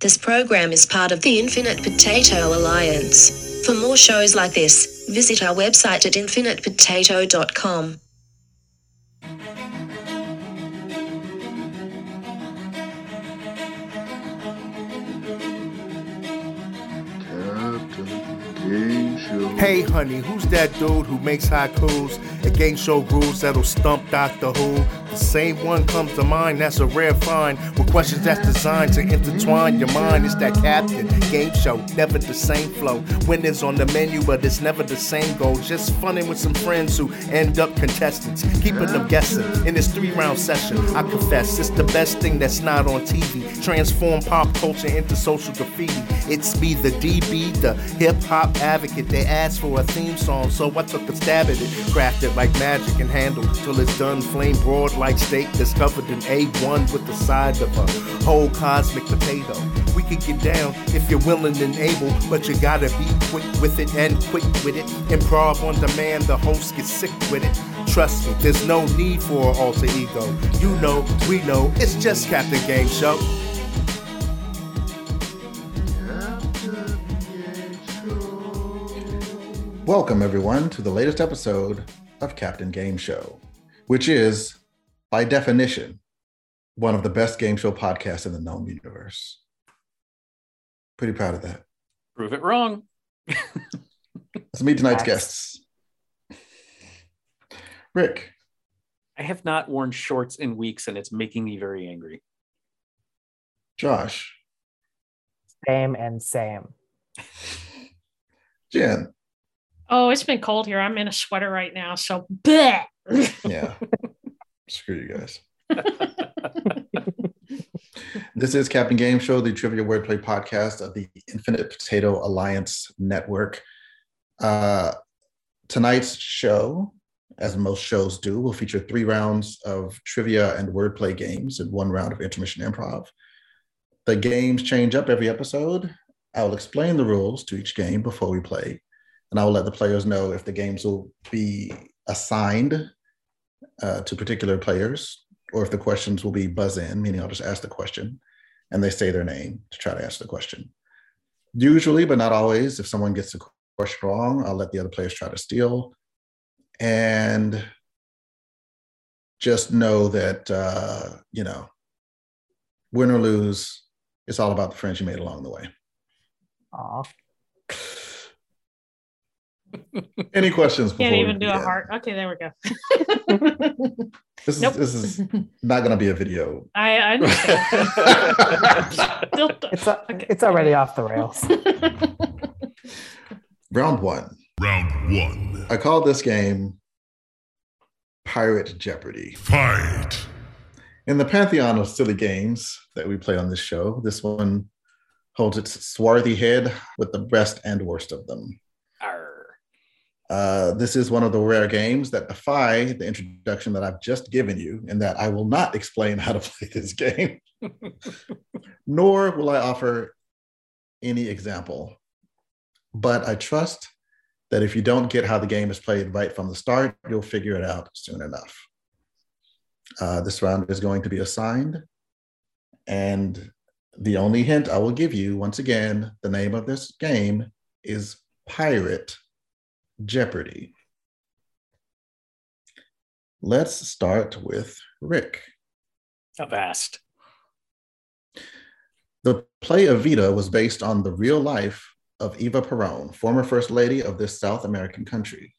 This program is part of the Infinite Potato Alliance. For more shows like this, visit our website at infinitepotato.com. Hey, honey, who's that dude who makes haikus and game show rules that'll stump Doctor Who? The same one comes to mind, that's a rare find. With questions that's designed to intertwine your mind. It's that captain game show, never the same flow. Winners on the menu, but it's never the same goal. Just funning with some friends who end up contestants, keeping them guessing. In this three round session, I confess it's the best thing that's not on TV. Transform pop culture into social graffiti. It's me, the DB, the hip hop advocate. They asked for a theme song, so I took a stab at it. Crafted like magic and handled till it's done. Flame broad like steak that's covered in A1 with the side of a whole cosmic potato. We could get down if you're willing and able, but you gotta be quick with it and quick with it. Improv on demand, the host gets sick with it. Trust me, there's no need for an alter ego. You know, we know, it's just Captain Game Show. Welcome, everyone, to the latest episode of Captain Game Show, which is, by definition, one of the best game show podcasts in the known universe. Pretty proud of that. Prove it wrong. Let's meet tonight's guests. Rick, I have not worn shorts in weeks and it's making me very angry. Josh, Same and same. Jen. Oh, it's been cold here. I'm in a sweater right now, so bleh. Yeah. Screw you guys. This is Captain Game Show, the trivia wordplay podcast of the Infinite Potato Alliance Network. Uh, tonight's show, as most shows do, will feature three rounds of trivia and wordplay games and one round of intermission improv. The games change up every episode. I will explain the rules to each game before we play, and I will let the players know if the games will be assigned uh, to particular players or if the questions will be buzz in, meaning I'll just ask the question and they say their name to try to answer the question. Usually, but not always, if someone gets the question wrong, I'll let the other players try to steal. And just know that, uh, you know, win or lose, it's all about the friends you made along the way. Aw. Any questions? Can't even do a begin? heart. Okay, there we go. This is Nope. this is not going to be a video. I, I understand. Still- It's a, Okay. it's already off the rails. Round one. Round one. I call this game Pirate Jeopardy. Fight. In the pantheon of silly games that we play on this show, this one holds its swarthy head with the best and worst of them. Arr. Uh, this is one of the rare games that defy the introduction that I've just given you, in that I will not explain how to play this game, nor will I offer any example. But I trust that if you don't get how the game is played right from the start, you'll figure it out soon enough. Uh, this round is going to be assigned. And the only hint I will give you, once again, the name of this game is Pirate Jeopardy. Let's start with Rick. Avast. The play of Evita was based on the real life of Eva Peron, former First Lady of this South American country.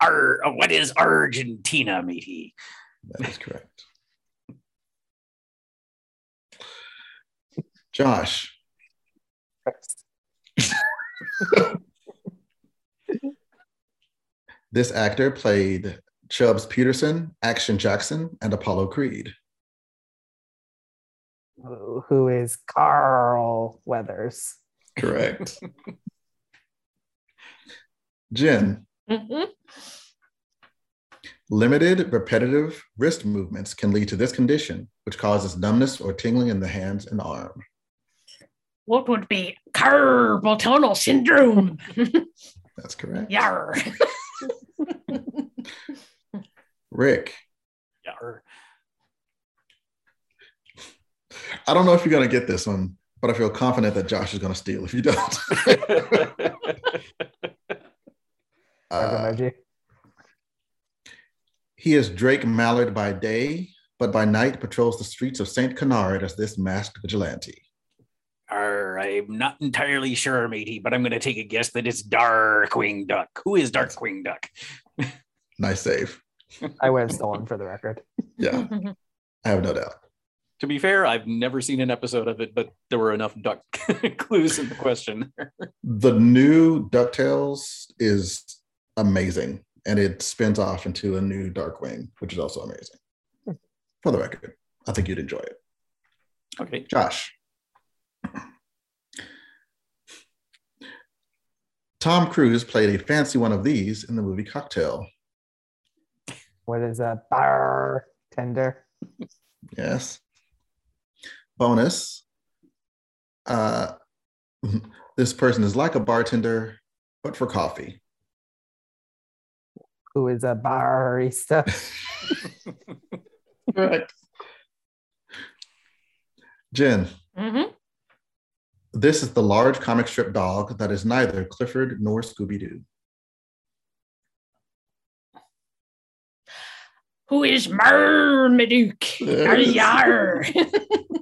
Ar- uh, what is Argentina, matey? That is correct. Josh, this actor played Chubbs Peterson, Action Jackson, and Apollo Creed. Who- Who is Carl Weathers? Correct. Jen, Mhm. limited repetitive wrist movements can lead to this condition, which causes numbness or tingling in the hands and arm. What would be carpal tunnel syndrome? That's correct. Yar. Rick, Yar. I don't know if you're going to get this one, but I feel confident that Josh is going to steal if you don't. Heart Uh, emoji. he is Drake Mallard by day, but by night patrols the streets of St. Canard as this masked vigilante. Arr, I'm not entirely sure, matey, but I'm going to take a guess that it's Darkwing Duck. Who is Darkwing Duck? Nice save. I would have stolen for the record. Yeah, I have no doubt. To be fair, I've never seen an episode of it, but there were enough duck clues in the question. The new DuckTales is amazing, and it spins off into a new Darkwing, which is also amazing. For the record, I think you'd enjoy it. Okay. Josh. Tom Cruise played a fancy one of these in the movie Cocktail. What is a bartender? Yes. Bonus. Uh, this person is like a bartender, but for coffee. Who is a barista? Correct. Jen, hmm this is the large comic strip dog that is neither Clifford nor Scooby Doo. Who is Marmaduke? Yes. Yar.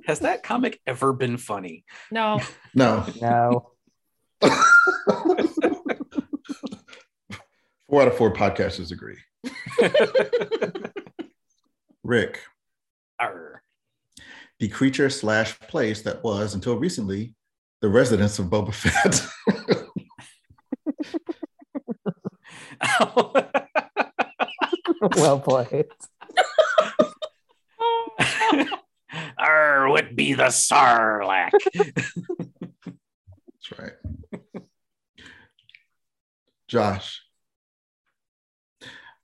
Has that comic ever been funny? no. No. No. Four out of four podcasters agree. Rick, Arr. the creature slash place that was until recently the residence of Boba Fett. well played. Err would be the Sarlacc. That's right. Josh,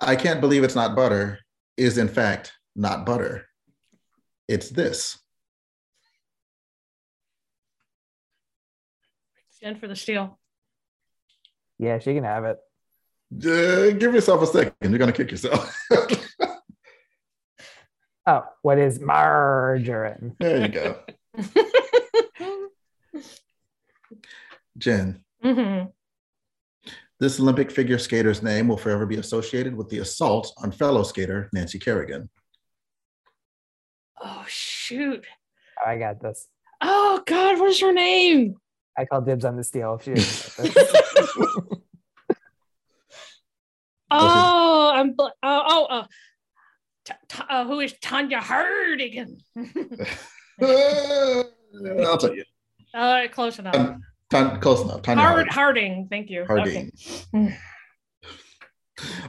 I can't believe it's not butter is in fact not butter. It's this. Jen for the steal. Yeah, she can have it. Uh, give yourself a second. You're going to kick yourself. Oh, what is margarine? there you go. Jen, hmm this Olympic figure skater's name will forever be associated with the assault on fellow skater Nancy Kerrigan. Oh shoot. I got this. Oh God, what is her name? I call dibs on the steal if she Oh, I'm. bl- Oh, oh, oh. T- t- uh, who is Tanya Hardigan? I'll tell you. uh, close enough. Um, close enough. Tanya Hard, Harding. Harding. Thank you. Harding. Okay.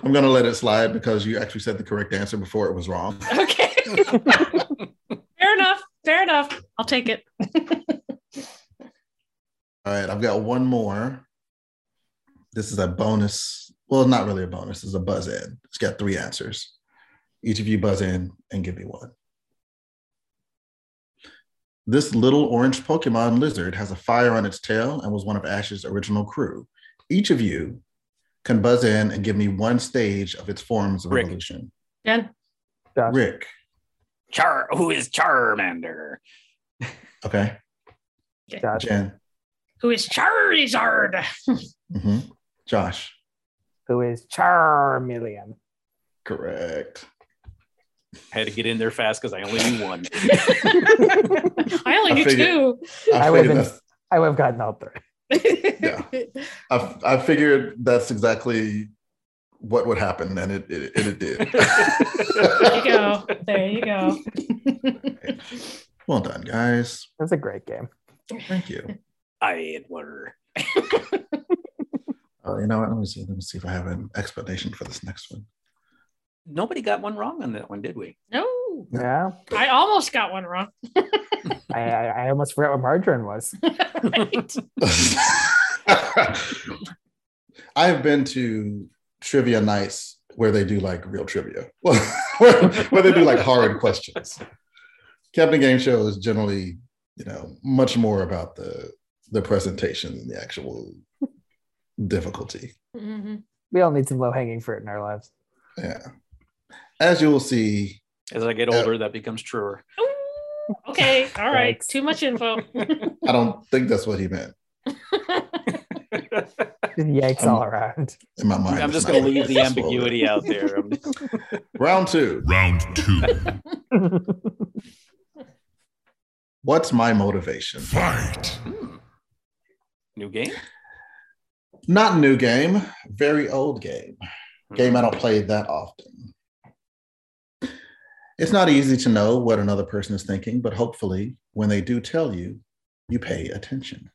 I'm going to let it slide because you actually said the correct answer before it was wrong. Okay. Fair enough. Fair enough. I'll take it. All right, I've got one more. This is a bonus. Well, not really a bonus. It's a buzz in. It's got three answers. Each of you buzz in and give me one. This little orange Pokemon lizard has a fire on its tail and was one of Ash's original crew. Each of you can buzz in and give me one stage of its forms of Rick. evolution. Jen. Josh. Rick, Char, who is Charmander? okay. Josh. Jen, Who is Charizard? hmm Josh, Who is Charmeleon? correct. I Had to get in there fast because I only knew one. I only I knew figured- two. I I would've been- I would have gotten all three. Yeah. I, I figured that's exactly what would happen, and it it, it, it did. There you go. There you go. well done, guys. That was a great game. Thank you. I were. Uh, you know what? Let me see. Let me see if I have an explanation for this next one. Nobody got one wrong on that one, did we? No. Yeah. I almost got one wrong. I, I, I almost forgot what margarine was. right. I've been to trivia nights where they do like real trivia, where, where they do like hard questions. Captain Game Show is generally, you know, much more about the the presentation than the actual difficulty. Mhm. We all need some low hanging fruit in our lives. Yeah. As you will see, As I get older, that becomes truer. Okay, all right. Thanks. Too much info. I don't think that's what he meant Yanks Um, all around. in my mind. I'm just going to leave the that's what it- ambiguity out there. Round two. Round two. What's my motivation? Fight. Hmm. New game? Not new game, very old game. Game I don't play that often. It's not easy to know what another person is thinking, but hopefully, when they do tell you, you pay attention.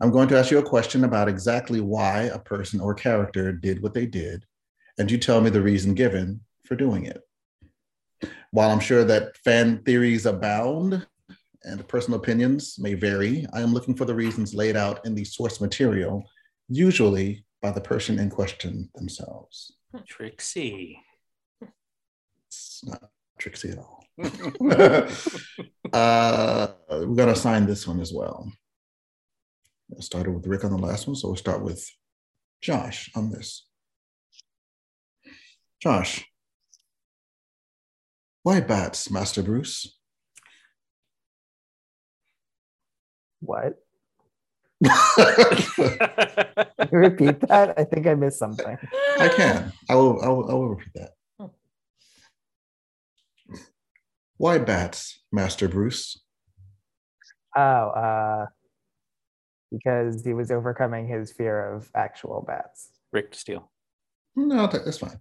I'm going to ask you a question about exactly why a person or character did what they did, and you tell me the reason given for doing it. While I'm sure that fan theories abound and personal opinions may vary, I am looking for the reasons laid out in the source material, usually by the person in question themselves. Trixie. It's not tricksy at all. uh, we're going to assign this one as well. I started with Rick on the last one, so we'll start with Josh on this. Josh, why bats, Master Bruce? What? Can you repeat that? I think I missed something. can. I will, I will. I will repeat that. Why bats, Master Bruce? Oh, uh, because he was overcoming his fear of actual bats. Rick steal. No, that- that's fine.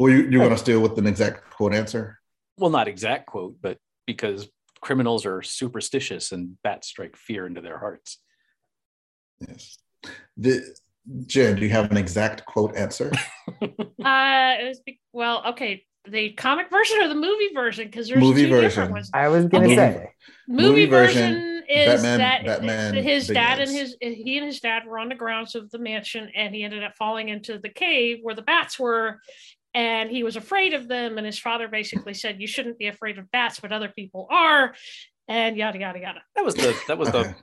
well, you, you're going to steal with an exact quote answer? Well, not exact quote, but because criminals are superstitious and bats strike fear into their hearts. Yes. The, Jen, do you have an exact quote answer? Uh, it was be- well, okay. The comic version or the movie version? Because there's Movie two version. different ones. I was gonna Movie- say, Movie, movie version, version, is Batman- that Batman his dad and his he and his dad were on the grounds of the mansion, and he ended up falling into the cave where the bats were, and he was afraid of them. And his father basically said, "You shouldn't be afraid of bats, but other people are," and yada yada yada. That was the that was Okay.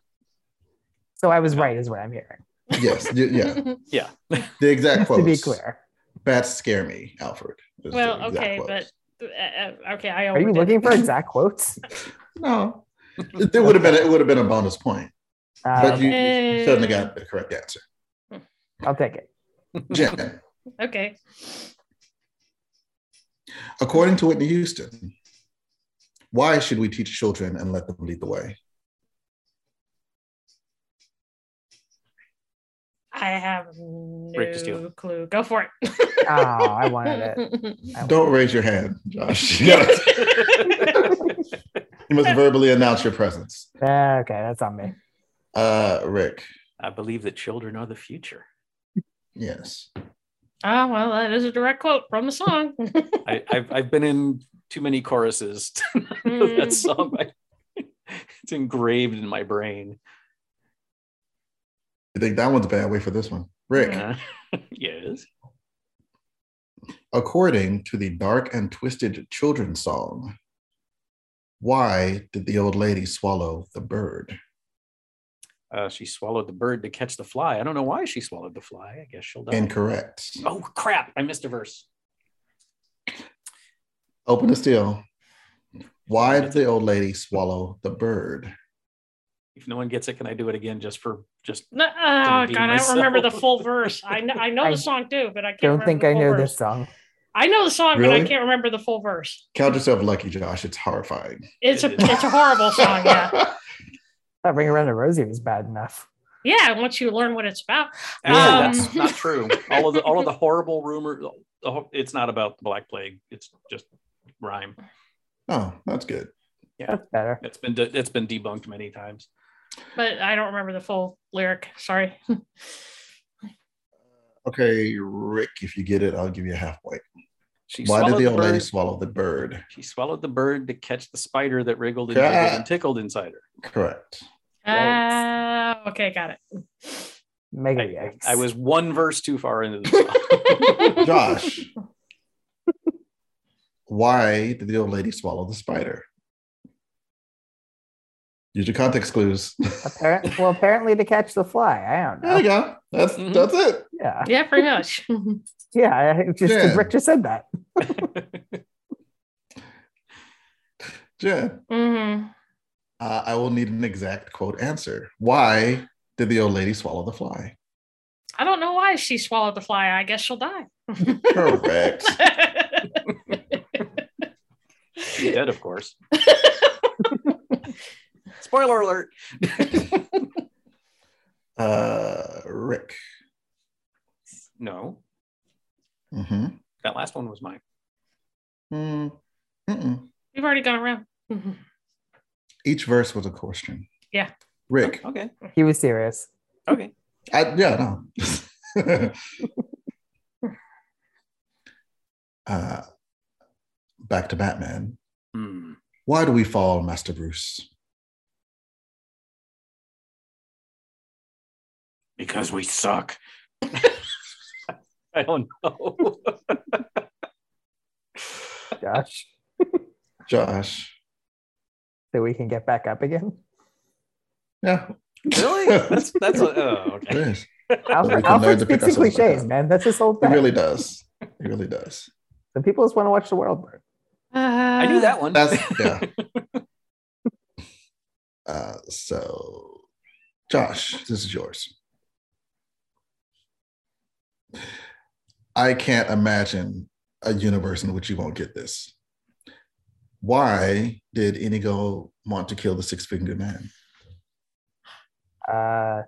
so I was right, is what I'm hearing. Yes. Yeah. yeah. The exact quote. to be clear, Bats scare me, Alfred. well, okay, quotes. but uh, okay, I are you overdid looking for exact quotes? no. It would have been it would have been a bonus point, Uh, but you, okay. you certainly got the correct answer. I'll take it. Jen, okay. According to Whitney Houston, why should we teach children and let them lead the way? I have Rick to steal. no clue. Go for it. Oh, I wanted it. I Don't raise your hand, Josh. You, you must verbally announce your presence. Okay, that's on me. Uh, Rick, I believe that children are the future. yes. Ah, well, that is a direct quote from the song. I, I've I've been in too many choruses to know Mm. that song. I, it's engraved in my brain. I think that one's bad. way for this one. Rick, Uh, yes. according to the dark and twisted children's song, why did the old lady swallow the bird? Uh, she swallowed the bird to catch the fly. I don't know why she swallowed the fly. I guess she'll die. Incorrect. Oh crap! I missed a verse. Open the steal. Why did the old lady swallow the bird? If no one gets it, can I do it again just for just? No, oh God, redeem I don't remember the full verse. I know, I know I the song too, but I can't. Don't remember think the I know verse. this song. I know the song, but I can't remember the full verse. Count yourself lucky, Josh. It's horrifying. It's a It is. it's a horrible song. Yeah, That Ring Around the Rosie was bad enough. yeah. Once you learn what it's about, Actually, Um, that's not true. All of the all of the horrible rumors. It's not about the Black Plague. It's just rhyme. Oh, that's good. Yeah, that's better. It's been de- it's been debunked many times. but I don't remember the full lyric. Sorry. Okay, Rick, if you get it, I'll give you a half point. She Why did swallowed the old lady bird- swallow the bird? She swallowed the bird to catch the spider that wriggled and Yeah. wriggled and tickled inside her. Correct. Uh, okay, got it. Mega I, yikes. I was one verse too far into the song. Josh, why did the old lady swallow the spider? Use your context clues. Apparent, well, apparently to catch the fly. I don't There you know. go. That's Mhm. that's it. Yeah, Yeah, pretty much. yeah. I just 'cause Yeah. Rick just said that. Jen, hmm uh, I will need an exact quote answer. Why did the old lady swallow the fly? I don't know why she swallowed the fly. I guess she'll die. Correct. She did, of course. Spoiler alert. Uh, Rick. no, Mm-hmm. that last one was mine. Mm, mm-mm. We've already gone around. Mhm. Each verse was a question. Yeah. Rick. Okay. He was serious. Okay. I, yeah, no. uh, back to Batman. Hmm. Why do we fall, Master Bruce? Because we suck. I don't know. Josh, Josh. So we can get back up again. Yeah. really? That's that's a, oh, okay. is. Alfred, Alfred to speaks in cliches, up. man. That's his whole It thing. really does. It really does. Some people just want to watch the world burn. I knew that one. That's yeah. Uh, so, Josh, this is yours. I can't imagine a universe in which you won't get this. Why did Inigo want to kill the six fingered man? Uh,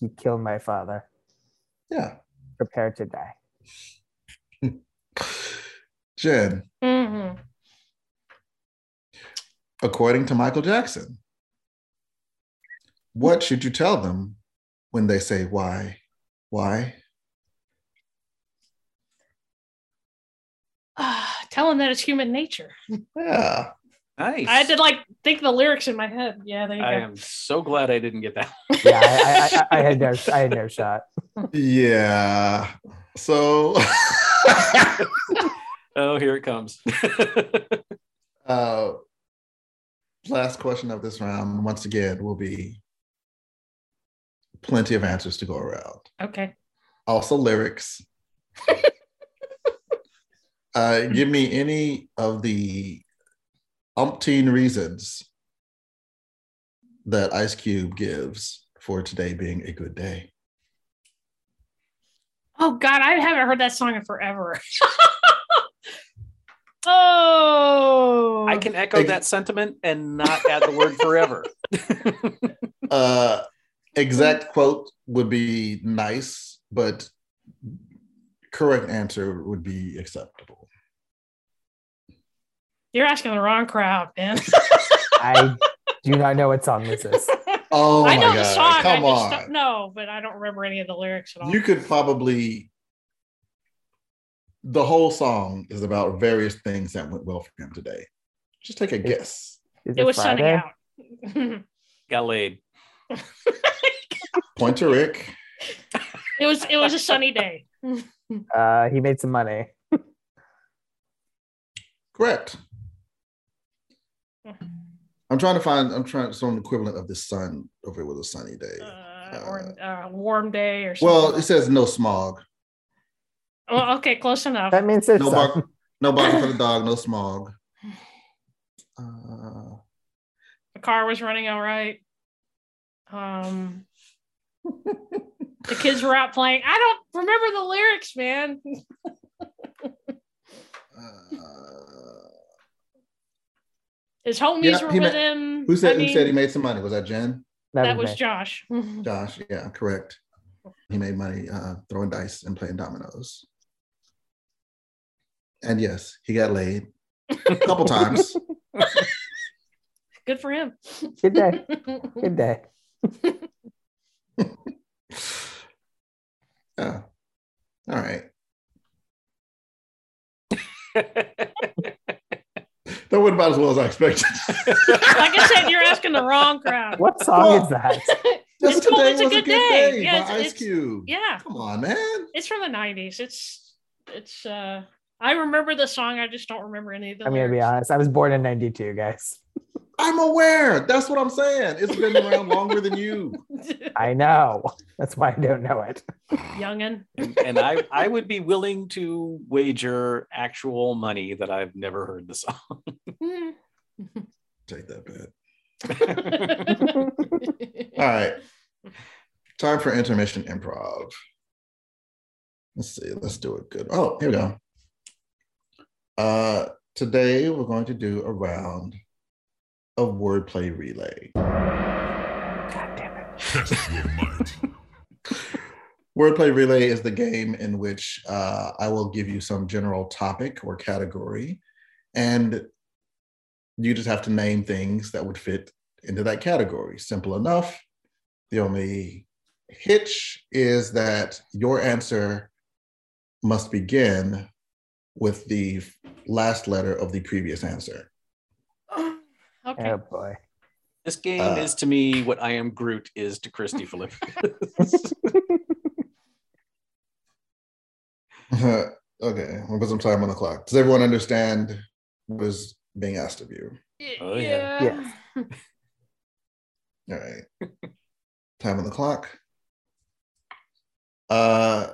he killed my father. Yeah. Prepare to die. Jen, Mhm. according to Michael Jackson, what should you tell them when they say why? Why? Ah, Tell him that it's human nature. Yeah. nice. I had to like think the lyrics in my head. Yeah, there you I go. am so glad I didn't get that. Yeah, I, I, I, I had no, I had no shot. Yeah. So oh, here it comes. uh last question of this round, once again, will be plenty of answers to go around. Okay. Also lyrics. Uh give me any of the umpteen reasons that Ice Cube gives for today being a good day. Oh God, I haven't heard that song in forever. oh, I can echo that sentiment and not add the word forever. uh exact quote would be nice but correct answer would be acceptable You're asking the wrong crowd, man. I do not know what song this is. oh I my know the god song. come I just on don't know, but I don't remember any of the lyrics at all. you could probably the whole song is about various things that went well for him today just take a guess Is it was Friday? sunny out. Got laid. point to rick it was it was a sunny day. Uh, he made some money. correct i'm trying to find i'm trying some equivalent of the sun over it was a sunny day Uh, or a warm day or something. well it says no smog Well, okay, close enough. That means there's no some. bark, no barking for the dog, no smog. Uh, the car was running all right. Um, the kids were out playing. I don't remember the lyrics, man. His homies Yeah, were with ma- him. who said I who said he made some money? Was that Jen? that was me. Josh. Josh? Yeah, correct. He made money uh, throwing dice and playing dominoes. And yes, he got laid a couple times. Good for him. Good day. Good day. Yeah. All right. That went about as well as I expected. like I said, you're asking the wrong crowd. What song Well, is that? Just It's called today It's a was a Good good Day. day, Yeah, by it's- Ice it's- Cube. Yeah, Come on, man. it's from the '90s. It's it's. uh I remember the song. I just don't remember any of the. I'm gonna be honest. I was born in '92, guys. I'm aware. That's what I'm saying. It's been around longer than you. I know. That's why I don't know it. Youngin. and, and I, I would be willing to wager actual money that I've never heard the song. Hmm. Take that bet. All right. Time for intermission improv. Let's see. Let's do it good. Oh, here we go. Uh, today we're going to do a round of wordplay relay. God damn it. Test your might. Wordplay relay is the game in which uh, I will give you some general topic or category, and you just have to name things that would fit into that category. Simple enough. The only hitch is that your answer must begin with the last letter of the previous answer. Okay. Oh boy. This game Uh, is to me what I am Groot is to Christy Philip. okay, we'll put some time on the clock. Does everyone understand what is being asked of you? Oh, yeah. Yes. All right. Time on the clock. Uh,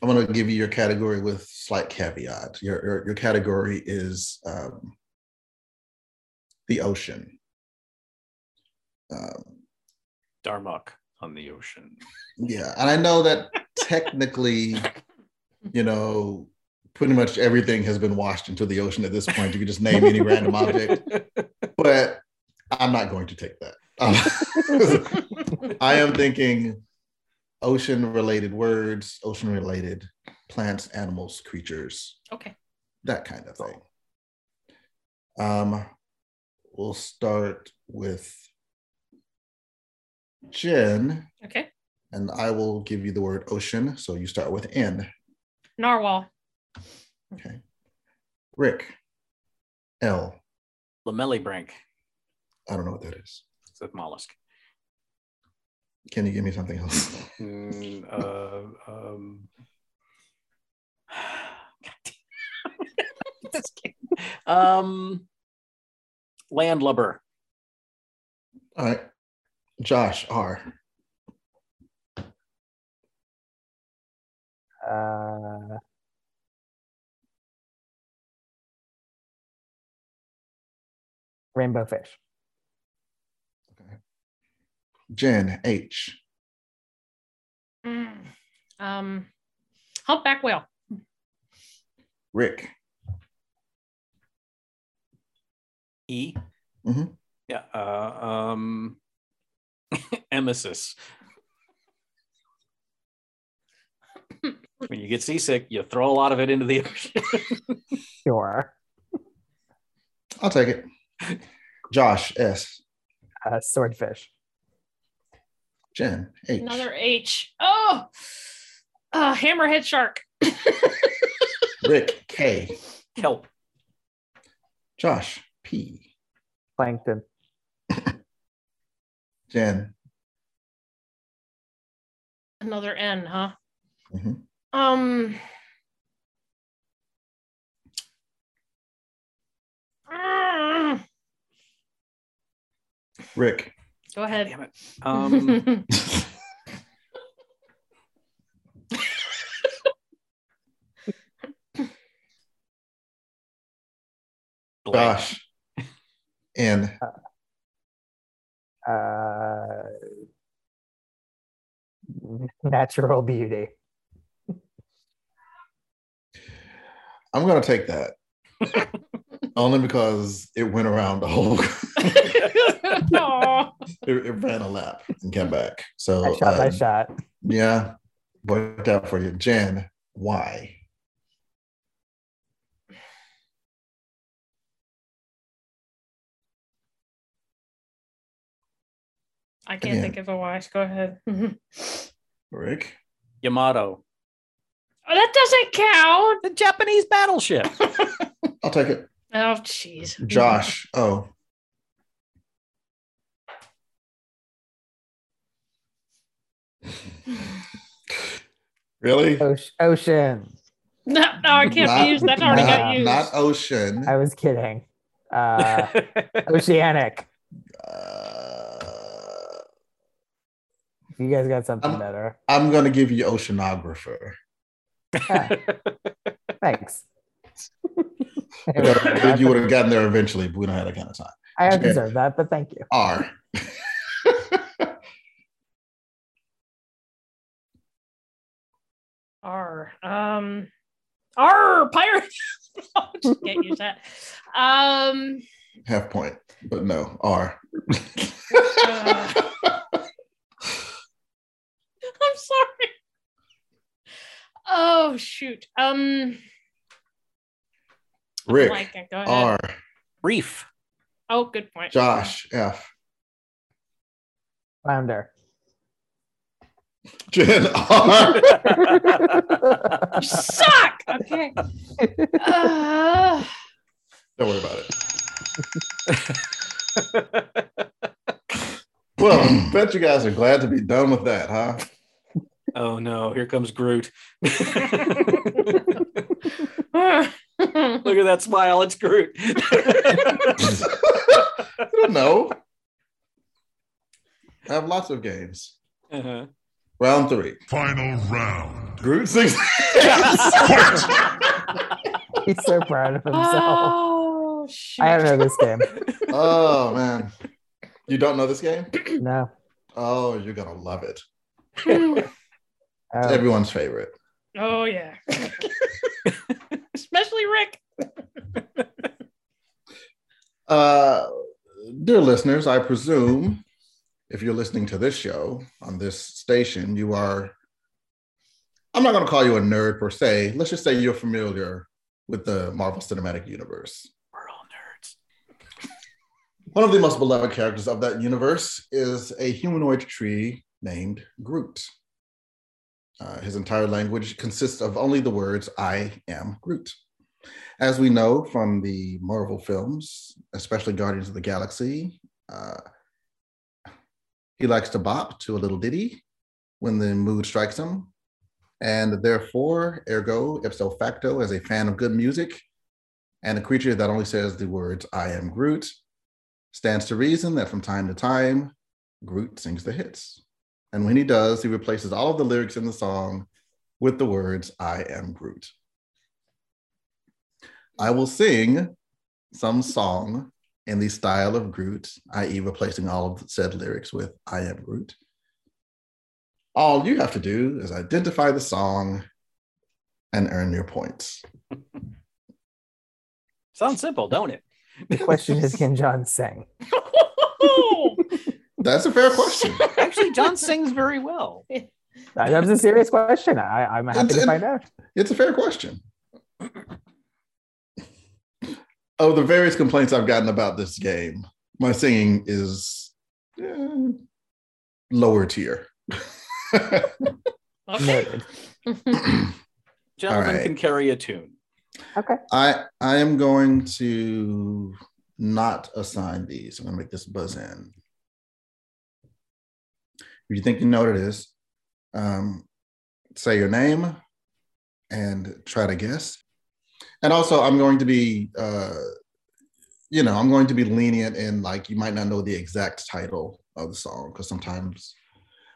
I'm going to give you your category with slight caveat. Your your, your category is um, the ocean. Um, Darmok on the ocean. yeah, and I know that technically, you know, pretty much everything has been washed into the ocean at this point. You can just name any random object, but I'm not going to take that. Um, I am thinking ocean related words, ocean related plants, animals, creatures, Okay. that kind of thing. Um, we'll start with Jen, Okay. and I will give you the word ocean. So you start with N. Narwhal. Okay. Rick, L. Lamellibranch. I don't know what that is. It's a mollusk. Can you give me something else? Mm, uh, um, God damn. Um, landlubber. All right. Josh, R. Uh, rainbow fish. Jen, H. Mm. Um, humpback whale. Rick, E. Mhm. Yeah. Uh, um, emesis. when you get seasick, you throw a lot of it into the ocean. Sure. I'll take it. Josh, S. Uh, swordfish. Jen, H. Another H. Oh, uh, hammerhead shark. Rick, K. Kelp. Josh, P. Plankton. Jen, Another N, huh? Mhm. Um. mm, Rick. Go ahead. Damn it. Um, blank. Josh, N. Uh, natural beauty. I'm going to take that. Only because it went around the whole, Aw. it, it ran a lap and came back. So, I shot my uh, shot. yeah, worked out for you. Jen, why? I can't Again. think of a Y. Go ahead. Rick, Yamato. Oh, that doesn't count. The Japanese battleship. I'll take it. Oh, jeez. Josh, oh. Really? Oce- ocean. No, no, I can't Not- be used. That already not, got used. Not ocean. I was kidding. Uh, oceanic. Uh, you guys got something Um, better. I'm going to give you oceanographer. Ah, thanks. You would have gotten there eventually, but we don't have that kind of time. I have Okay. deserved that, but thank you. R. R. Um, R. Pirate. Just can't use that. Um, Half point, but no, R. Uh. I'm sorry. Oh shoot. Um, I'm Rick, blanking. Go ahead. R. Reef. Oh, good point. Josh, F. Flounder. Jen, R. You suck. Okay. Uh, Don't worry about it. Well, bet you guys are glad to be done with that, huh? oh no, here comes Groot. Look at that smile. It's Groot. I don't know. I have lots of games. Uh-huh. Round three. Final round. Groot sings. He's so proud of himself. oh shoot. I don't know this game. oh man, you don't know this game? No. Oh, you're gonna love it. Oh, Everyone's favorite. Oh yeah. Especially Rick. Uh, dear listeners, I presume if you're listening to this show on this station, you are. I'm not going to call you a nerd per se. Let's just say you're familiar with the Marvel Cinematic Universe. We're all nerds. One of the most beloved characters of that universe is a humanoid tree named Groot. Uh, his entire language consists of only the words, I am Groot. As we know from the Marvel films, especially Guardians of the Galaxy, uh, he likes to bop to a little ditty when the mood strikes him. And therefore, ergo, ipso facto, as a fan of good music and a creature that only says the words, I am Groot, stands to reason that from time to time, Groot sings the hits. And when he does, he replaces all of the lyrics in the song with the words, I am Groot. I will sing some song in the style of Groot, i.e., replacing all of the said lyrics with I am Groot. All you have to do is identify the song and earn your points. Sounds simple, don't it? the question is, can John sing? That's a fair question. Actually, John sings very well. That was a serious question. I, I'm happy to find out. It's a fair question. Of the various complaints I've gotten about this game, my singing is eh, lower tier. Okay. Noted. Gentlemen right. can carry a tune. Okay. I I am going to not assign these. I'm gonna make this buzz in. If you think you know what it is, um, say your name and try to guess. And also, I'm going to be, uh, you know, I'm going to be lenient in like you might not know the exact title of the song because sometimes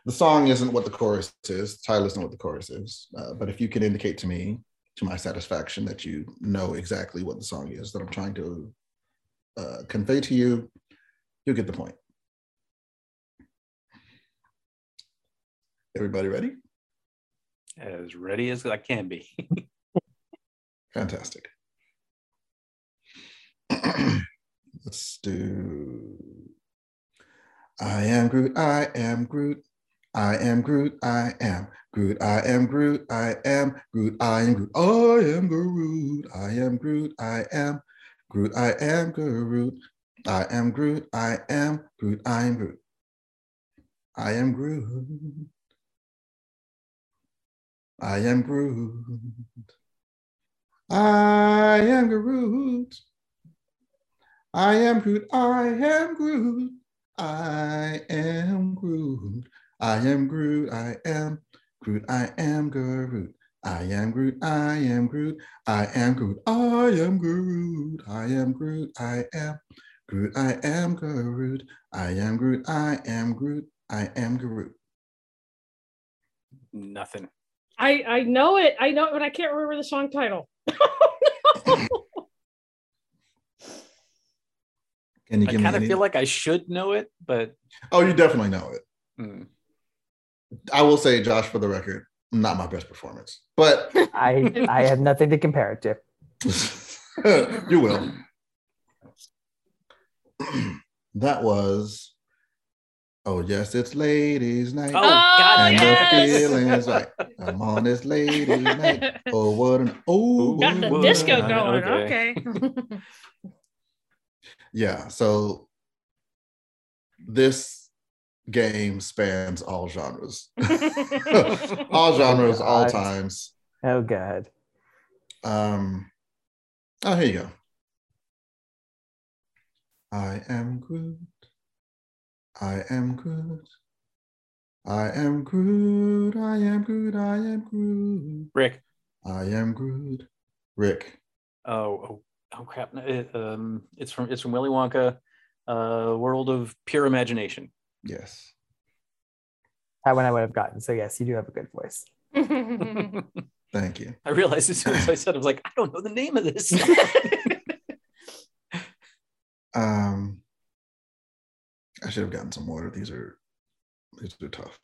the song isn't what the chorus is. The title isn't what the chorus is. Uh, but if you can indicate to me, to my satisfaction, that you know exactly what the song is that I'm trying to uh, convey to you, you'll get the point. Everybody ready? As ready as I can be. Fantastic. Let's do. I am Groot. I am Groot. I am Groot. I am Groot. I am Groot. I am Groot. I am Groot. I am Groot. I am Groot. I am Groot. I am Groot. I am Groot. I am Groot. I am Groot. I am Groot. I am Groot. I am Groot. I am Groot. I am Groot. I am Groot. I am Groot. I am Groot. I am Groot. I am Groot. I am Groot. I am Groot. I am Groot. I am Groot. I am Groot. I am Groot. I am Groot. I am Groot. I am Groot. Nothing. I I know it. I know it, but I can't remember the song title. Can you I kind of feel like I should know it, but oh, you definitely know it. Mm. I will say, Josh, for the record, not my best performance, but I I have nothing to compare it to. you will. that was Oh yes, it's ladies' night. Oh, God, and yes. the feelings right. I'm on this ladies' night. Oh, what an oh. Got the Ooh, disco uh, going. okay. Okay. Yeah, so this game spans all genres, all genres, all times. Oh god. Um, oh, here you go. I am Groot. I am good. I am good. I am good. I am good. Rick. I am good. Rick. Oh, oh, oh crap! It, um, it's from it's from Willy Wonka, uh, World of Pure Imagination. Yes. That one I would have gotten. So yes, you do have a good voice. Thank you. I realized as soon as I said, I was like, I don't know the name of this. Um, I should have gotten some water. These are these are tough.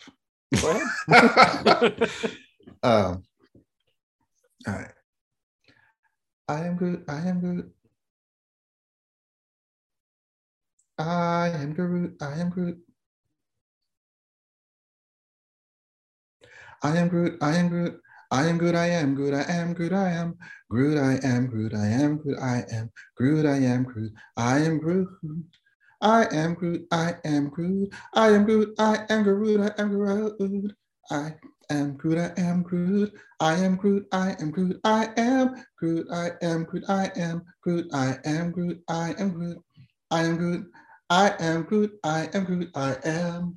Um, all right. I am Groot. I am Groot. I am Groot. I am Groot. I am Groot. I am Groot. I am Groot. I am Groot. I am Groot. I am Groot. I am Groot. I am Groot. I am Groot. I am Groot. I am Groot. I am Groot. I am Groot. I am Groot. I am Groot. I am Groot. I am Groot. I am Groot. I am Groot. I am Groot. I am Groot. I am Groot. I am Groot. I am Groot. I am Groot. I am Groot. I am Groot. I am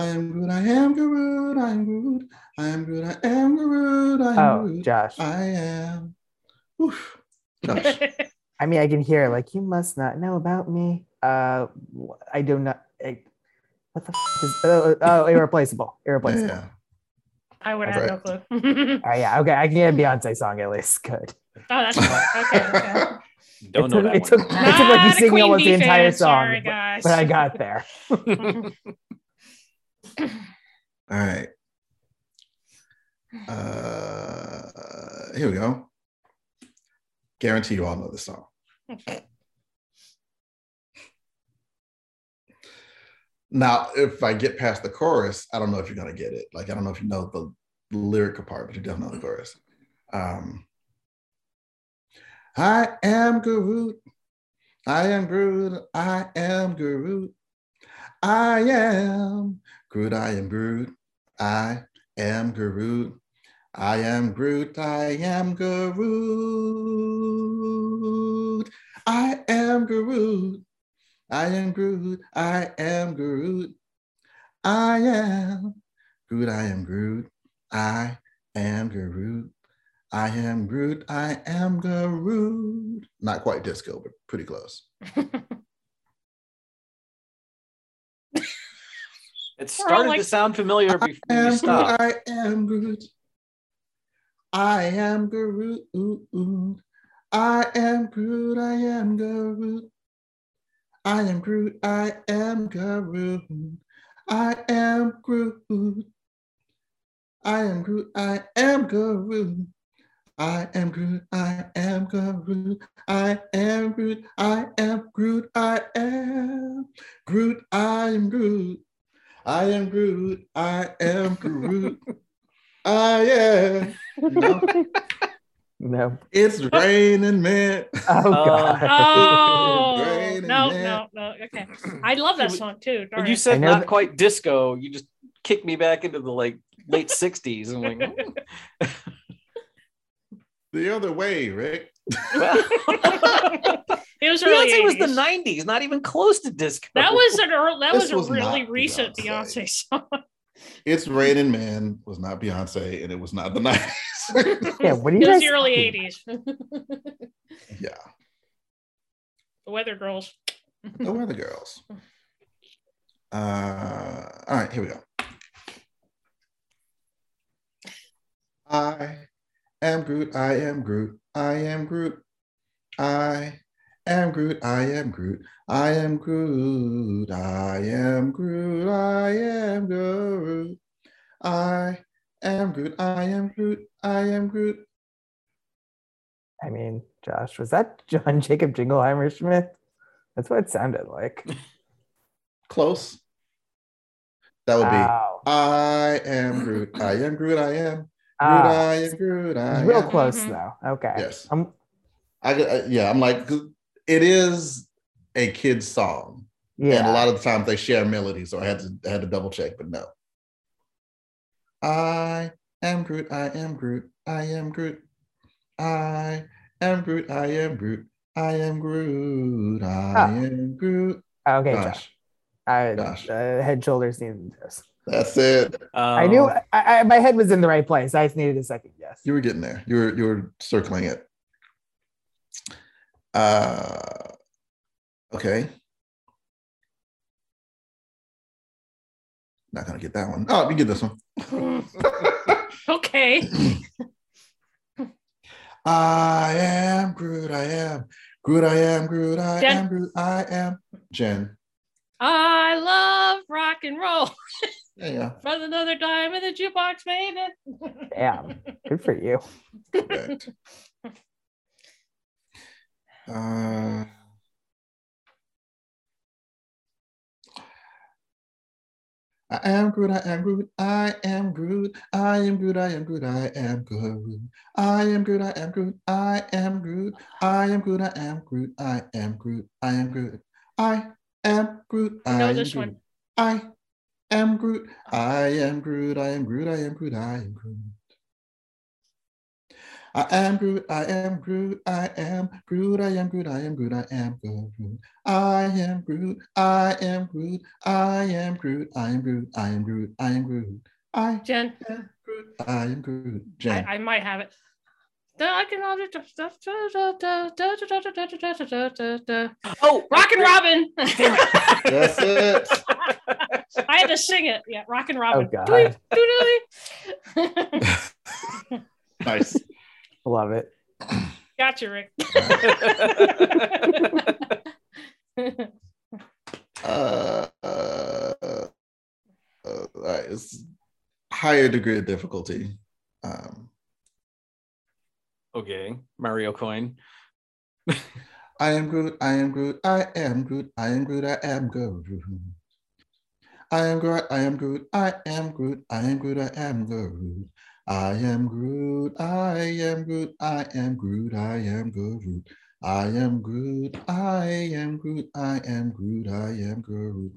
I am Groot. I am Groot. I am Groot. I am Groot. I am Groot. I am good. I am. Oh, Groot. Josh. I am. Oof. Josh. I mean, I can hear like you must not know about me. Uh, I do not. I, what the f- is? Oh, oh, irreplaceable, irreplaceable. Yeah. I would All have no clue. oh, Oh yeah, okay. I can get a Beyonce song at least. Good. Oh, that's fine. Okay. okay. Don't it know took, that it took, it took like you singing almost the entire fan, song, sorry, but, but I got there. All right. Uh, here we go. Guarantee you all know this song. Now, if I get past the chorus, I don't know if you're gonna get it. Like, I don't know if you know the lyrical part, but you definitely know the chorus. Um, I am Groot. I am Groot. I am Groot. I am Groot. I am Groot. I am Groot. I am Groot. I am Groot. I am Groot. I am Groot. I am Groot. I am Groot. I am Groot. I am Groot. I am Groot. I am Groot. Not quite disco, but pretty close. It started like- to sound familiar before I you am Groot. stopped. I am Groot. I am Groot. I am Groot. I am Groot. I am Groot. I am Groot. I am Groot. I am Groot. I am Groot. I am Groot. I am Groot. I am Groot. I am Groot. I am Groot. I am Groot. I am Groot. I am Groot. I am. No, No. it's raining, man. Oh, oh god. Oh Raining no, Man. no, no. Okay, I love that song too. darn you said not that- quite disco, you just kicked me back into the like late '60s. I'm like. The other way, Rick. It was early Beyonce was the '90s, not even close to disco. That was an early, that This was a really recent Beyonce. Beyonce song. It's Raining Man was not Beyonce, and it was not the 90s. Yeah, what are you It was guys the early talking 80s. yeah, the Weather Girls. the Weather Girls. Uh, all right, here we go. I am Groot. I am Groot. I am Groot. I am Groot. I am Groot. I am Groot. I am Groot. I am Groot. I am Groot. I am Groot. I am Groot. I mean, Josh, was that John Jacob Jingleheimer Schmidt? That's what it sounded like. Close. That would be. Wow. I am Groot. I am Groot. I am Groot. Ah, I am Groot. Real am. close Mhm. though. Okay. Yes. Um, I, I yeah. I'm like 'cause it is a kid's song, yeah. and a lot of the times they share melody, so I had to I had to double check, but no. I am Groot. I am Groot. I am Groot. I am Groot. I am Groot. I am Groot. I Ah. am Groot. okay, Gosh, Josh. I, Gosh. uh, head, shoulders, knees, and toes. That's it. I knew Um, I, I, my head was in the right place. I just needed a second guess. You were getting there. You were you were circling it. Uh, okay. Not gonna get that one. Oh, you get this one. Okay. I am Groot. I am Groot. I am Groot. I Jen. am Groot. I am Jen. I love rock and roll. Yeah, yeah. From another dime in the jukebox, baby. Damn. Good for you. Correct. Uh, I am Groot, I am Groot, I am Groot, I am Groot, I am Groot, I am Groot. I am Groot, I am Groot, I am Groot, I am Groot, I am Groot, I am Groot, I am Groot. I am Groot, I know am this Groot. one. I am Groot, I am Groot, I am Groot, I am Groot, I am Groot. I am Groot, I am Groot, I am Groot, I am Groot, I am Groot, I am Groot. I am Groot, I am Groot, I am Groot, I am Groot, I am Groot, I am Groot. I Jen, am Groot, I am Groot. I, Jen. I might have it. I can all do stuff. oh, Rockin' Robin. That's it. I had to sing it. Yeah, Rockin' Robin. God. Doei, doodly. Nice. Love it. Gotcha, Rick. Uh, uh, uh, all right, it's higher degree of difficulty. Um, okay, Mario coin. I am Groot, I am Groot, I am Groot, I am Groot, I am Groot. I am Groot, I am Groot, I am Groot, I am Groot, I am Groot. I am Groot, I am Groot, I am Groot, I am Groot. I am Groot, I am Groot, I am Groot, I am Groot.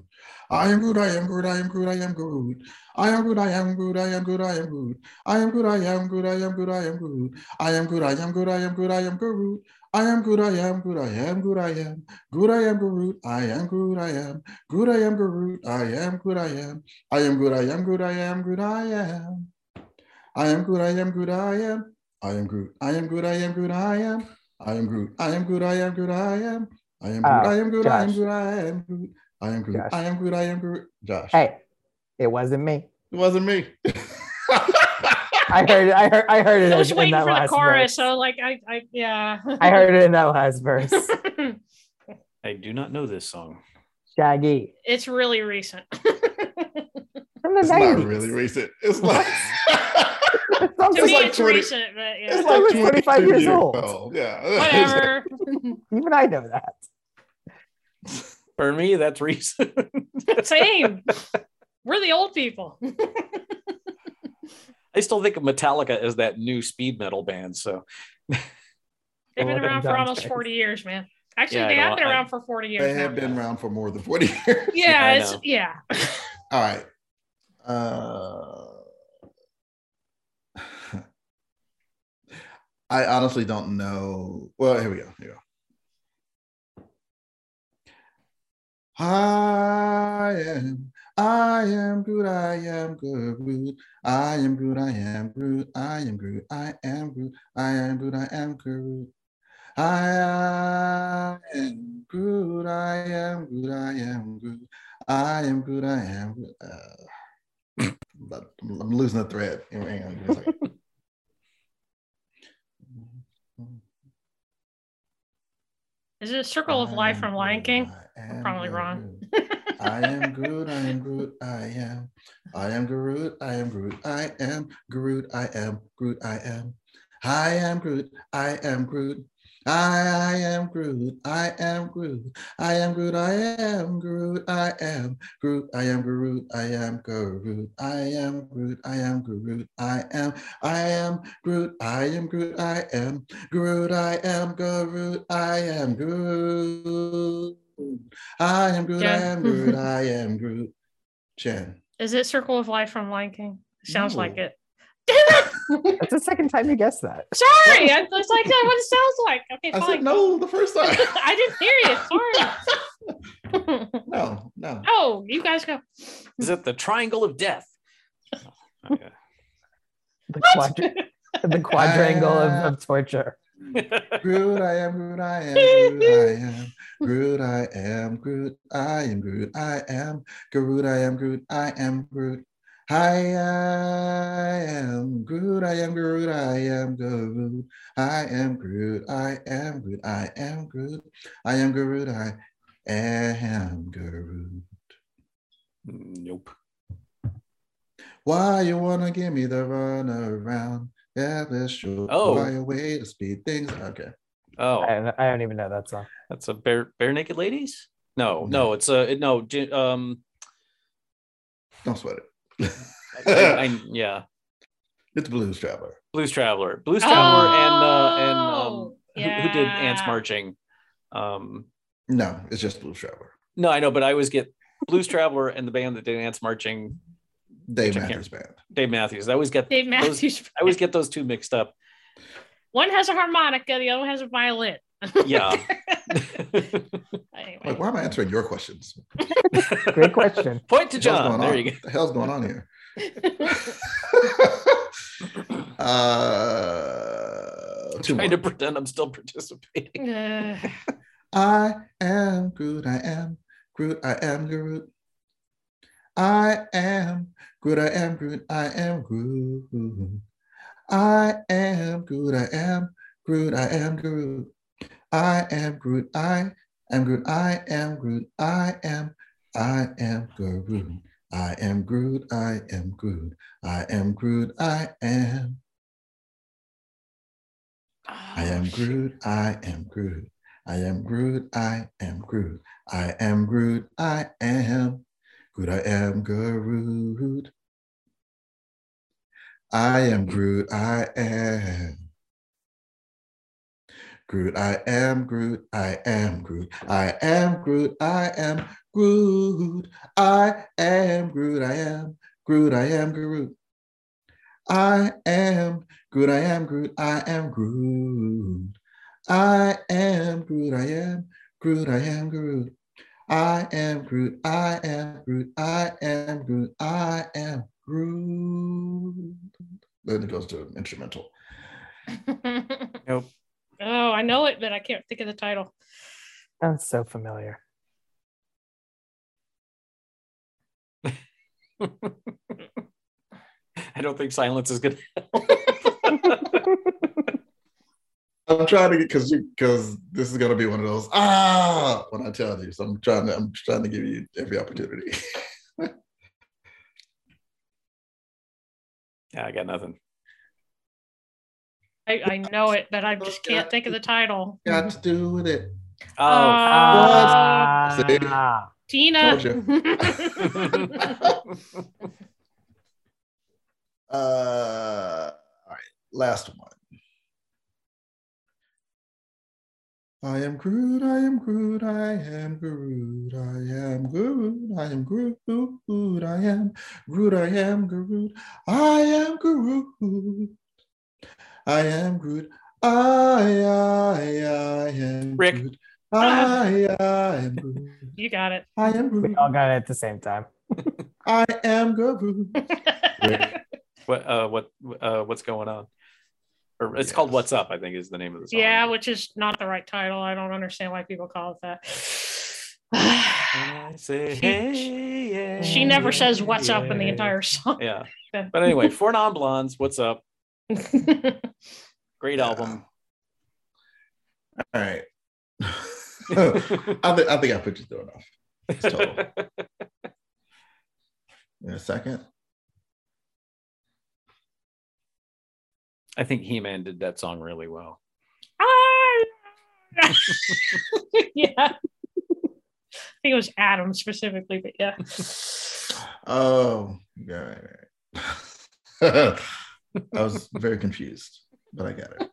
I am Groot, I am Groot, I am Groot, I am Groot. I am Groot, I am Groot, I am Groot, I am Groot. I am Groot, I am Groot, I am Groot, I am Groot. I am Groot, I am Groot, I am Groot, I am Groot. I am Groot, I am Groot, I am Groot, I am. Groot, I am Groot, I am Groot, I am. Groot, I am Groot, I am Groot, I am. I am Groot, I am Groot, I am Groot, I am. I am Groot, I am Groot, I am. I am Groot, I am Groot, I am Groot, I am. I am Groot, I am Groot, I am Groot, I am. I am Groot, Oh, I am Groot, I am Josh. Groot, I am Groot. I am Groot, Josh. I am Groot, I am Groot. Josh. Hey, it wasn't me. It wasn't me. I heard it. I heard. I heard it I was in, in waiting that for the last chorus, verse. so like I, I yeah. I heard it in that last verse. I do not know this song. Shaggy it's really recent. from the It's not really recent. It's like to It's me, like it's 20 recent, but yeah. it's like was 25 22 years old. Yeah. Whatever. Even I know that. For me, that's recent. Same. We're the old people. I still think of Metallica as that new speed metal band. So They've been around for almost 40 years, man. Actually, Yeah, they have been I- around for 40 years. They now. have been around for more than 40 years. Yeah, it's yeah. All right. Uh, I honestly don't know. Well, here we go. Here we go. I am, I am good. I am good, I am Groot. I am Groot, I am Groot, I am Groot, I am Groot, I am Groot, I am Groot. I am. Uh, good. I am good. I am good. I am good. I'm losing the thread. Hang on, give me a second. Is it a circle of life from Lion King? I am probably wrong. I am Groot, I am Groot, I am. I am Groot, I am Groot, I am Groot, I am Groot, I am. I am Groot, I am Groot. I am Groot, I am Groot, I am Groot, I am Groot, I am Groot, I am Groot, I am Groot, I am Groot, I am Groot, I am, I am Groot, I am Groot, I am Groot, I am Groot, I am Groot. I am Groot, I am Groot, I am Groot. Jen. Is it Circle of Life from Lion King? Sounds like it. Damn it! That's the second time you guessed that. Sorry, I- it's like that what it sounds like. Okay, I fine. said no the first time. I didn't hear you. Sorry. no, no. oh, you guys go. Is it the triangle of death? Okay. The, quadri- the quadrangle of, of torture. Groot, I am Groot, I am Groot, I am Groot, I am Groot, I am Groot, I am Groot, I am Groot, I am Groot. I am Groot, I am Groot, I am Groot, I am Groot, I am Groot, I am Groot, I am Groot, I am Groot. nope. Why you wanna give me the run around? Yeah, let's show Oh. why a way to speed things. Okay. Oh, I, don't- I don't even know that song. that's a bare Barenaked Ladies. No, No. no, it's a it- no. Um, Don't sweat it. I, I, yeah, it's Blues Traveler. Blues Traveler, Blues Traveler, and uh, and um, Oh, who, who did Ants. Marching? Um, No, it's just Blues Traveler. no, I know, but I always get Blues Traveler and the band that did Ants Marching, Dave Which I can't- Matthews Band. Dave Matthews. I always get Dave those, Matthews. I always get those two mixed up. One has a harmonica, the other one has a violin. Yeah. Anyway. Like, why am I answering your questions? Great question. Point to What's John. going There on? you go. What the hell's going on here? uh, two Trying more. to pretend I'm still participating. Uh, I am Groot. I am Groot. I am Groot. I am Groot. I am Groot. I am Groot. I am Groot. I am Groot. I am Groot. I am Groot. I am Groot. I am Groot. I am. I am Groot. I am Groot. I am Groot. I am Groot. I am. I am Groot. I am Groot. I am Groot. I am Groot. I am Groot. I am Groot. I am Groot. I am Groot. I am Groot, I am Groot, I am Groot, I am Groot, I am Groot, I am Groot, I am Groot, I am Groot. I am Groot, I am Groot, I am Groot. I am Groot, I am Groot, I am Groot. I am Groot, I am Groot, I am Groot, I am Groot. Then it goes to an instrumental. nope oh, I know it, but I can't think of the title. Sounds so familiar. I don't think silence is good. I'm trying to get because because this is gonna be one of those ah when I tell you. So I'm trying to I'm trying to give you every opportunity. Yeah, I got nothing. I, I know it, but I just can't think of the title. Got to do with it. Oh, uh, uh, Tina. uh, all right, last one. I am Groot, I am Groot, I am Groot, I am Groot, I am Groot, I am Groot, I am Groot, I am Groot. I am Groot. I, am good. I, I I am Rick. Groot. I, I am Groot. You got it. I am We all got it at the same time. I am Groot. What uh what uh what's going on? Or it's called What's Up, I think is the name of the song. yeah, which is not the right title. I don't understand why people call it that. I say, She- hey, yeah, she never yeah, says what's up in the entire song. Yeah. But anyway, 4 Non Blondes, What's Up? Great Yeah. album. All right. I, think I think I put you through enough. It's total. In a second. I think He Man did that song really well. Ah! yeah. I think it was Adam specifically, but yeah. Oh, yeah, right, right. I was very confused, but I got it.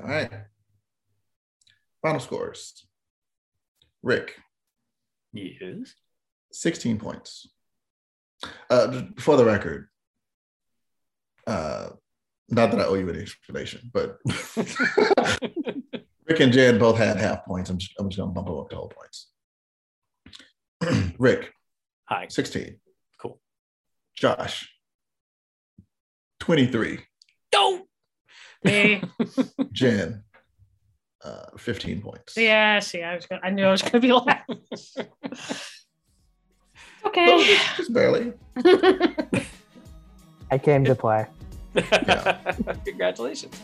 All right. Final scores. Rick, Yes. 16 points. Uh, for the record, uh, not that I owe you any explanation, but Rick and Jen both had half points. I'm just, I'm just going to bump them up to whole points. Rick, Hi. 16. Cool. Josh, 23. Don't. Hey, Jen, uh, 15 points. yeah, see, I was gonna, I knew I was gonna be laughing. Well, okay. just, just barely. I came to play. Congratulations.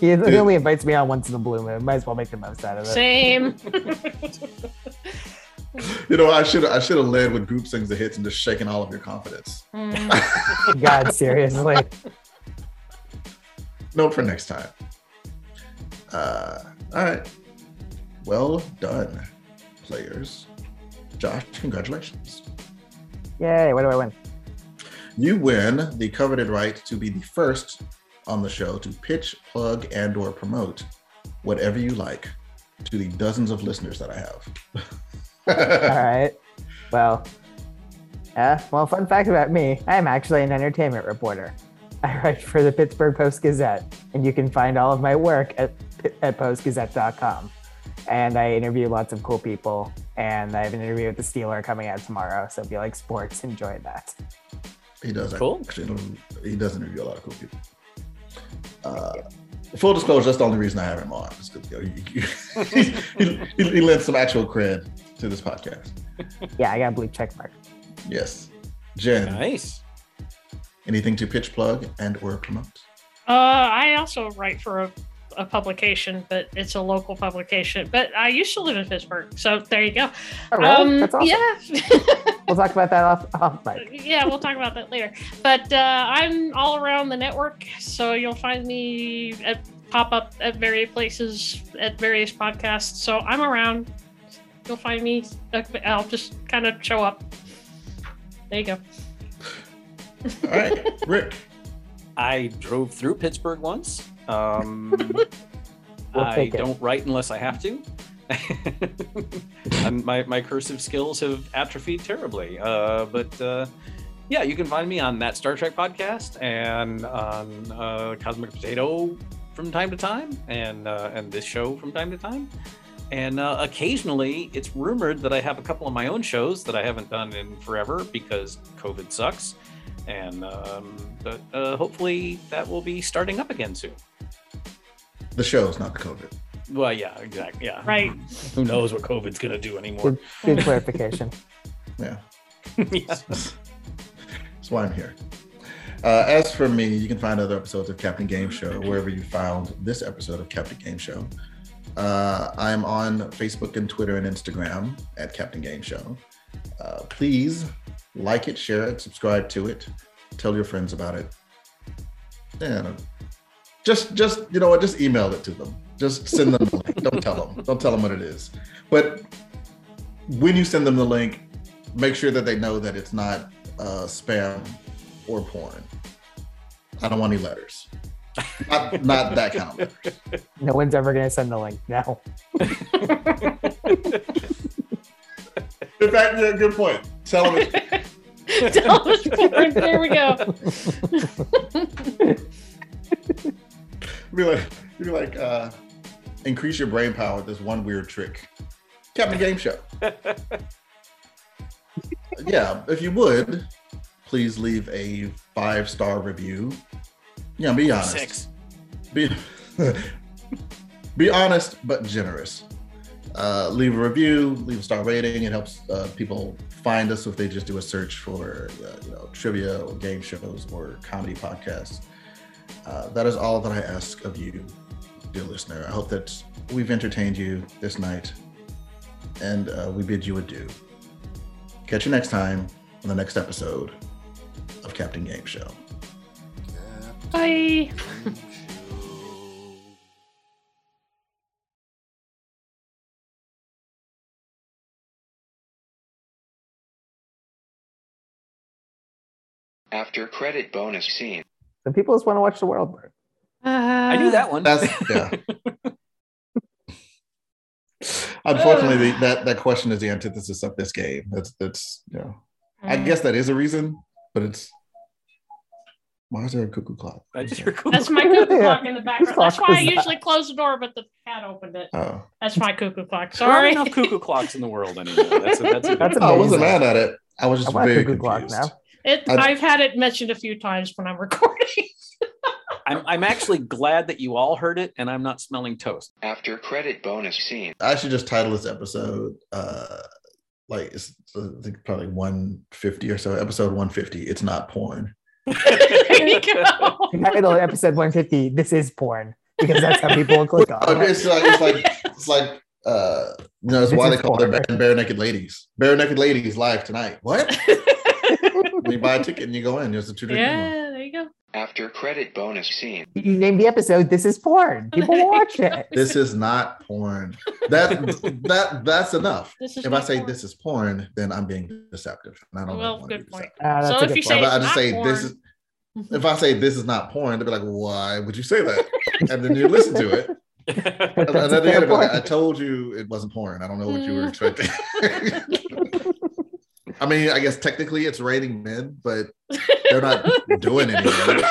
He, he only invites me on once in a blue moon. Might as well make the most out of it. Same. You know, I should I should have led with group sings the hits and just shaking all of your confidence. Mm. God, seriously. Note for next time. Uh, all right. Well done, players. Josh, congratulations. Yay, what do I win? You win the coveted right to be the first on the show to pitch, plug, and or promote whatever you like to the dozens of listeners that I have. All right. Well, yeah. Well, fun fact about me: I am actually an entertainment reporter. I write for the Pittsburgh Post Gazette, and you can find all of my work at at postgazette.com. And I interview lots of cool people, and I have an interview with the Steeler coming out tomorrow. So if you like sports, enjoy that. He does. Cool. Actually, he does interview a lot of cool people. Uh, full disclosure, that's the only reason I have him on. is 'cause, you know, he, he, he, he lends some actual cred to this podcast. Yeah, I got a blue check mark. Yes. Jen, Nice. anything to pitch, plug, and or promote? Uh, I also write for a, a publication, but it's a local publication. But I used to live in Pittsburgh, so there you go. Oh, really? Um, That's awesome. Yeah. We'll talk about that off, off mic. yeah, we'll talk about that later. But uh, I'm all around the network, so you'll find me at pop up at various places at various podcasts. So I'm around. You'll find me. I'll just kind of show up. There you go. All right, Rick. I drove through Pittsburgh once. Um, We'll I don't write unless I have to. and my, my cursive skills have atrophied terribly. Uh, but uh, yeah, you can find me on that Star Trek podcast and on uh, Cosmic Potato from time to time, and uh, and this show from time to time. And uh, occasionally, it's rumored that I have a couple of my own shows that I haven't done in forever because COVID sucks. And um, but uh, hopefully that will be starting up again soon. The show's not the COVID. Well, yeah, exactly. Yeah, Right. Who knows what COVID's gonna do anymore? Good, good clarification. Yeah. yeah. That's why I'm here. Uh, as for me, you can find other episodes of Captain Game Show wherever you found this episode of Captain Game Show. Uh, I'm on Facebook and Twitter and Instagram at Captain Game Show. Uh, please like it, share it, subscribe to it, tell your friends about it. And just, just you know what? Just email it to them. Just send them the link. Don't tell them. Don't tell them what it is. But when you send them the link, make sure that they know that it's not uh, spam or porn. I don't want any letters. Not, not that kind of letters. No one's ever going to send the link now. In fact, yeah, good point. Tell them it's Tell us more. There we go. be like, be like, uh, increase your brain power with this one weird trick. Captain Game Show. yeah, if you would, please leave a five star review. Yeah, be honest. Six. Be, be honest but generous. Uh, leave a review, leave a star rating. It helps uh, people find us if they just do a search for uh, you know trivia or game shows or comedy podcasts. Uh, that is all that I ask of you, dear listener. I hope that we've entertained you this night, and uh, we bid you adieu. Catch you next time on the next episode of Captain Game Show. Bye. After credit bonus scene. Some people just want to watch the world burn. I knew that one. That's yeah. Unfortunately, the, that that question is the antithesis of this game. That's that's you know. I Mm. guess that is a reason, but it's why is there a cuckoo clock? I just heard cool. That's my cuckoo Yeah. clock in the background. clock That's why I that? usually close the door, but the cat opened it. Oh, That's my cuckoo clock. There aren't Sorry. enough cuckoo clocks in the world anymore. That's a, that's a That's I wasn't mad at it. I was just want a very cuckoo clock confused. now. It, I- I've had it mentioned a few times when I'm recording. I'm, I'm actually glad that you all heard it and I'm not smelling toast. After credit bonus scene. I should just title this episode uh like it's I think probably 150 or so. Episode 150. It's not porn. There you go. Title episode 150. This is porn because that's how people will click on it. It's like it's like it's like uh you know, it's This why they call porn. it bare naked ladies. Bare naked ladies live tonight. What? when you buy a ticket and you go in, there's a two drink minimum. yeah, there you go. After credit bonus scene. You named the episode. This is porn. People watch it. This is not porn. That that that's enough. If I say porn. this is porn, then I'm being deceptive. And I don't Well, want good point. Uh, So if you point. say If I just not say this is if I say this is not porn, they'll be like, why would you say that? And then you listen to it. And That's then a at the fair end, I'm like, I told you it wasn't porn. I don't know what you were expecting. I mean, I guess technically it's rating men, but they're not doing anything.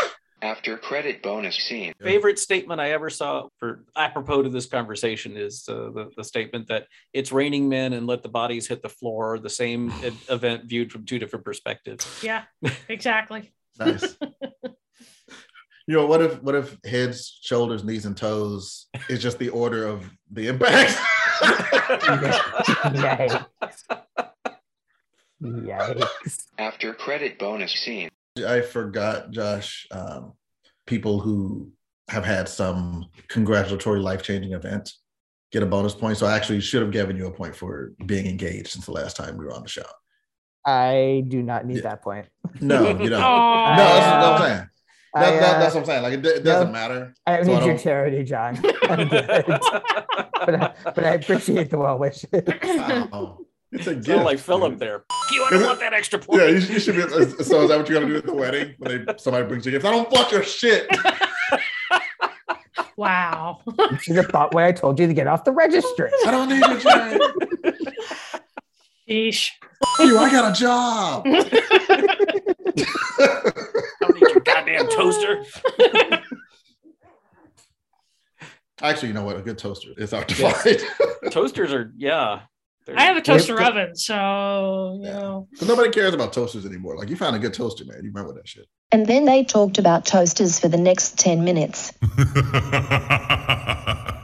After credit bonus scene. Favorite statement I ever saw for apropos to this conversation is uh, the, the statement that it's raining men and let the bodies hit the floor, the same event viewed from two different perspectives. Yeah, exactly. Nice. You know, what if what if heads, shoulders, knees, and toes is just the order of the impact? Yikes. Yikes. After credit bonus scene. I forgot, Josh. Um, people who have had some congratulatory, life changing event get a bonus point. So I actually should have given you a point for being engaged since the last time we were on the show. I do not need Yeah. that point. No, you don't. No, that's what Uh, I'm saying. I, That, that, uh, that's what I'm saying. Like it, it doesn't no. matter. I don't so I need your don't- charity, John. But, I, but I appreciate the well wishes. Wow. It's a gift. Sound like Philip there. You want to want that extra point? Yeah, you, you should be. Uh, so is that what you're gonna do at the wedding when they somebody brings you gifts? I don't fuck your shit. Wow. You should have thought when I told you to get off the registry. I don't need your charity. Sheesh. you, I got a job. I don't need your goddamn toaster. Actually, you know what? A good toaster is hard to Yeah. find. Toasters are, yeah. They're- I have a toaster Yeah. oven, so you Yeah. know. But nobody cares about toasters anymore. Like you found a good toaster, man. You remember that shit. And then they talked about toasters for the next 10 minutes.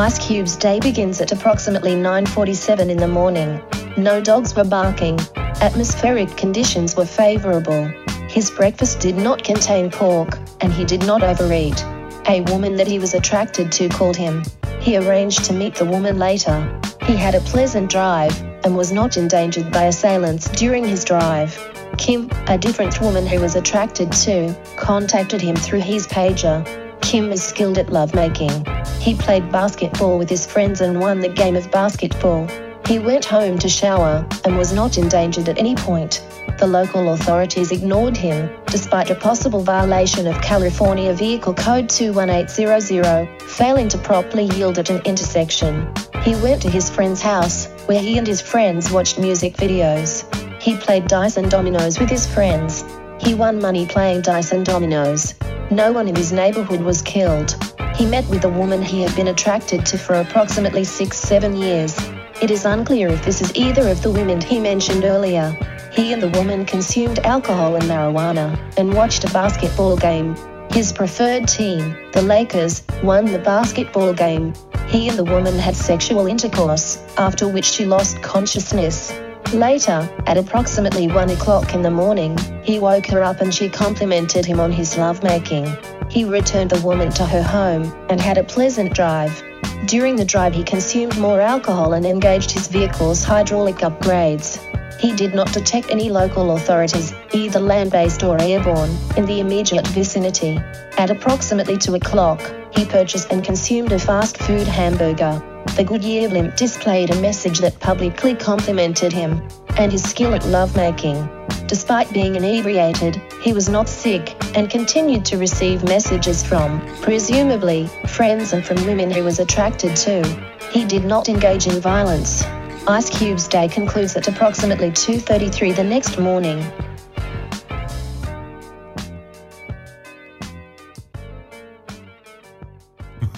Ice Cube's day begins at approximately 9:47 in the morning. No dogs were barking. Atmospheric conditions were favorable. His breakfast did not contain pork, and he did not overeat. A woman that he was attracted to called him. He arranged to meet the woman later. He had a pleasant drive and was not endangered by assailants during his drive. Kim, a different woman who was attracted to, contacted him through his pager. Kim is skilled at lovemaking. He played basketball with his friends and won the game of basketball. He went home to shower and was not endangered at any point. The local authorities ignored him, despite a possible violation of California Vehicle Code 21800, failing to properly yield at an intersection. He went to his friend's house, where he and his friends watched music videos. He played dice and dominoes with his friends. He won money playing dice and dominoes. No one in his neighborhood was killed. He met with a woman he had been attracted to for approximately six, seven years. It is unclear if this is either of the women he mentioned earlier. He and the woman consumed alcohol and marijuana and watched a basketball game. His preferred team, the Lakers, won the basketball game. He and the woman had sexual intercourse, after which she lost consciousness. Later, at approximately 1 o'clock in the morning, he woke her up and she complimented him on his lovemaking. He returned the woman to her home and had a pleasant drive. During the drive, he consumed more alcohol and engaged his vehicle's hydraulic upgrades. He did not detect any local authorities, either land based or airborne, in the immediate vicinity. At approximately 2 o'clock, he purchased and consumed a fast food hamburger. The Goodyear blimp displayed a message that publicly complimented him and his skill at lovemaking. Despite being inebriated, he was not sick, and continued to receive messages from, presumably, friends and from women he was attracted to. He did not engage in violence. Ice Cube's day concludes at approximately 2.33 the next morning.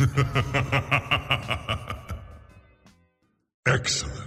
Excellent.